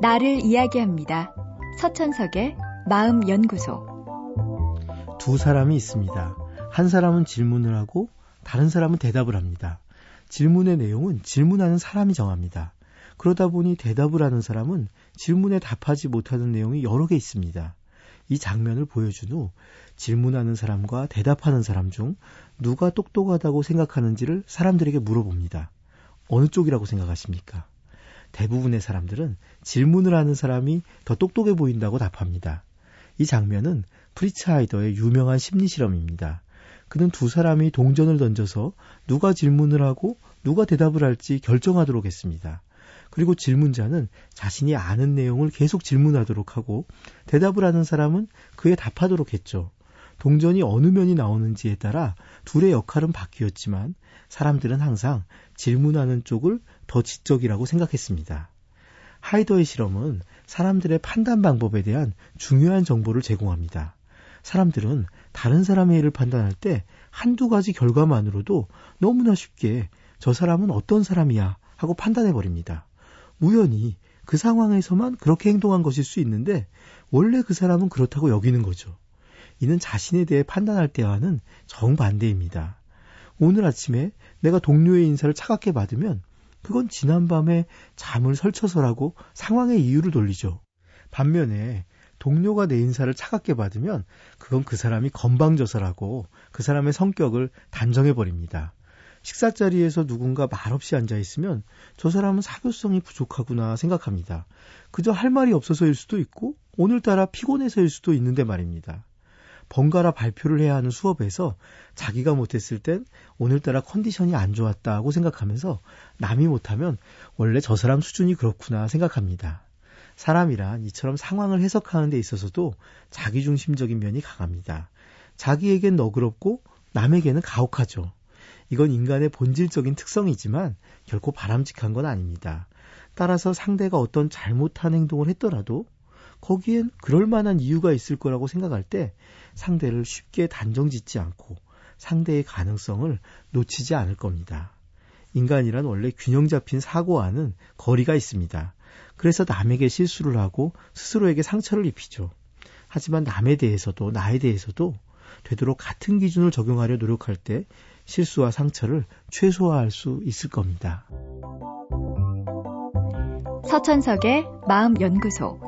나를 이야기합니다. 서천석의 마음연구소. 두 사람이 있습니다. 한 사람은 질문을 하고 다른 사람은 대답을 합니다. 질문의 내용은 질문하는 사람이 정합니다. 그러다 보니 대답을 하는 사람은 질문에 답하지 못하는 내용이 여러 개 있습니다. 이 장면을 보여준 후 질문하는 사람과 대답하는 사람 중 누가 똑똑하다고 생각하는지를 사람들에게 물어봅니다. 어느 쪽이라고 생각하십니까? 대부분의 사람들은 질문을 하는 사람이 더 똑똑해 보인다고 답합니다. 이 장면은 프리츠 하이더의 유명한 심리 실험입니다. 그는 두 사람이 동전을 던져서 누가 질문을 하고 누가 대답을 할지 결정하도록 했습니다. 그리고 질문자는 자신이 아는 내용을 계속 질문하도록 하고 대답을 하는 사람은 그에 답하도록 했죠. 동전이 어느 면이 나오는지에 따라 둘의 역할은 바뀌었지만 사람들은 항상 질문하는 쪽을 더 지적이라고 생각했습니다. 하이더의 실험은 사람들의 판단 방법에 대한 중요한 정보를 제공합니다. 사람들은 다른 사람의 일을 판단할 때 한두 가지 결과만으로도 너무나 쉽게 저 사람은 어떤 사람이야 하고 판단해 버립니다. 우연히 그 상황에서만 그렇게 행동한 것일 수 있는데 원래 그 사람은 그렇다고 여기는 거죠. 이는 자신에 대해 판단할 때와는 정반대입니다. 오늘 아침에 내가 동료의 인사를 차갑게 받으면 그건 지난밤에 잠을 설쳐서라고 상황의 이유를 돌리죠. 반면에 동료가 내 인사를 차갑게 받으면 그건 그 사람이 건방져서라고 그 사람의 성격을 단정해 버립니다. 식사 자리에서 누군가 말없이 앉아 있으면 저 사람은 사교성이 부족하구나 생각합니다. 그저 할 말이 없어서일 수도 있고 오늘따라 피곤해서일 수도 있는데 말입니다. 번갈아 발표를 해야 하는 수업에서 자기가 못했을 땐 오늘따라 컨디션이 안 좋았다고 생각하면서 남이 못하면 원래 저 사람 수준이 그렇구나 생각합니다. 사람이란 이처럼 상황을 해석하는 데 있어서도 자기중심적인 면이 강합니다. 자기에겐 너그럽고 남에게는 가혹하죠. 이건 인간의 본질적인 특성이지만 결코 바람직한 건 아닙니다. 따라서 상대가 어떤 잘못한 행동을 했더라도 거기엔 그럴 만한 이유가 있을 거라고 생각할 때 상대를 쉽게 단정 짓지 않고 상대의 가능성을 놓치지 않을 겁니다. 인간이란 원래 균형 잡힌 사고와는 거리가 있습니다. 그래서 남에게 실수를 하고 스스로에게 상처를 입히죠. 하지만 남에 대해서도 나에 대해서도 되도록 같은 기준을 적용하려 노력할 때 실수와 상처를 최소화할 수 있을 겁니다. 서천석의 마음연구소.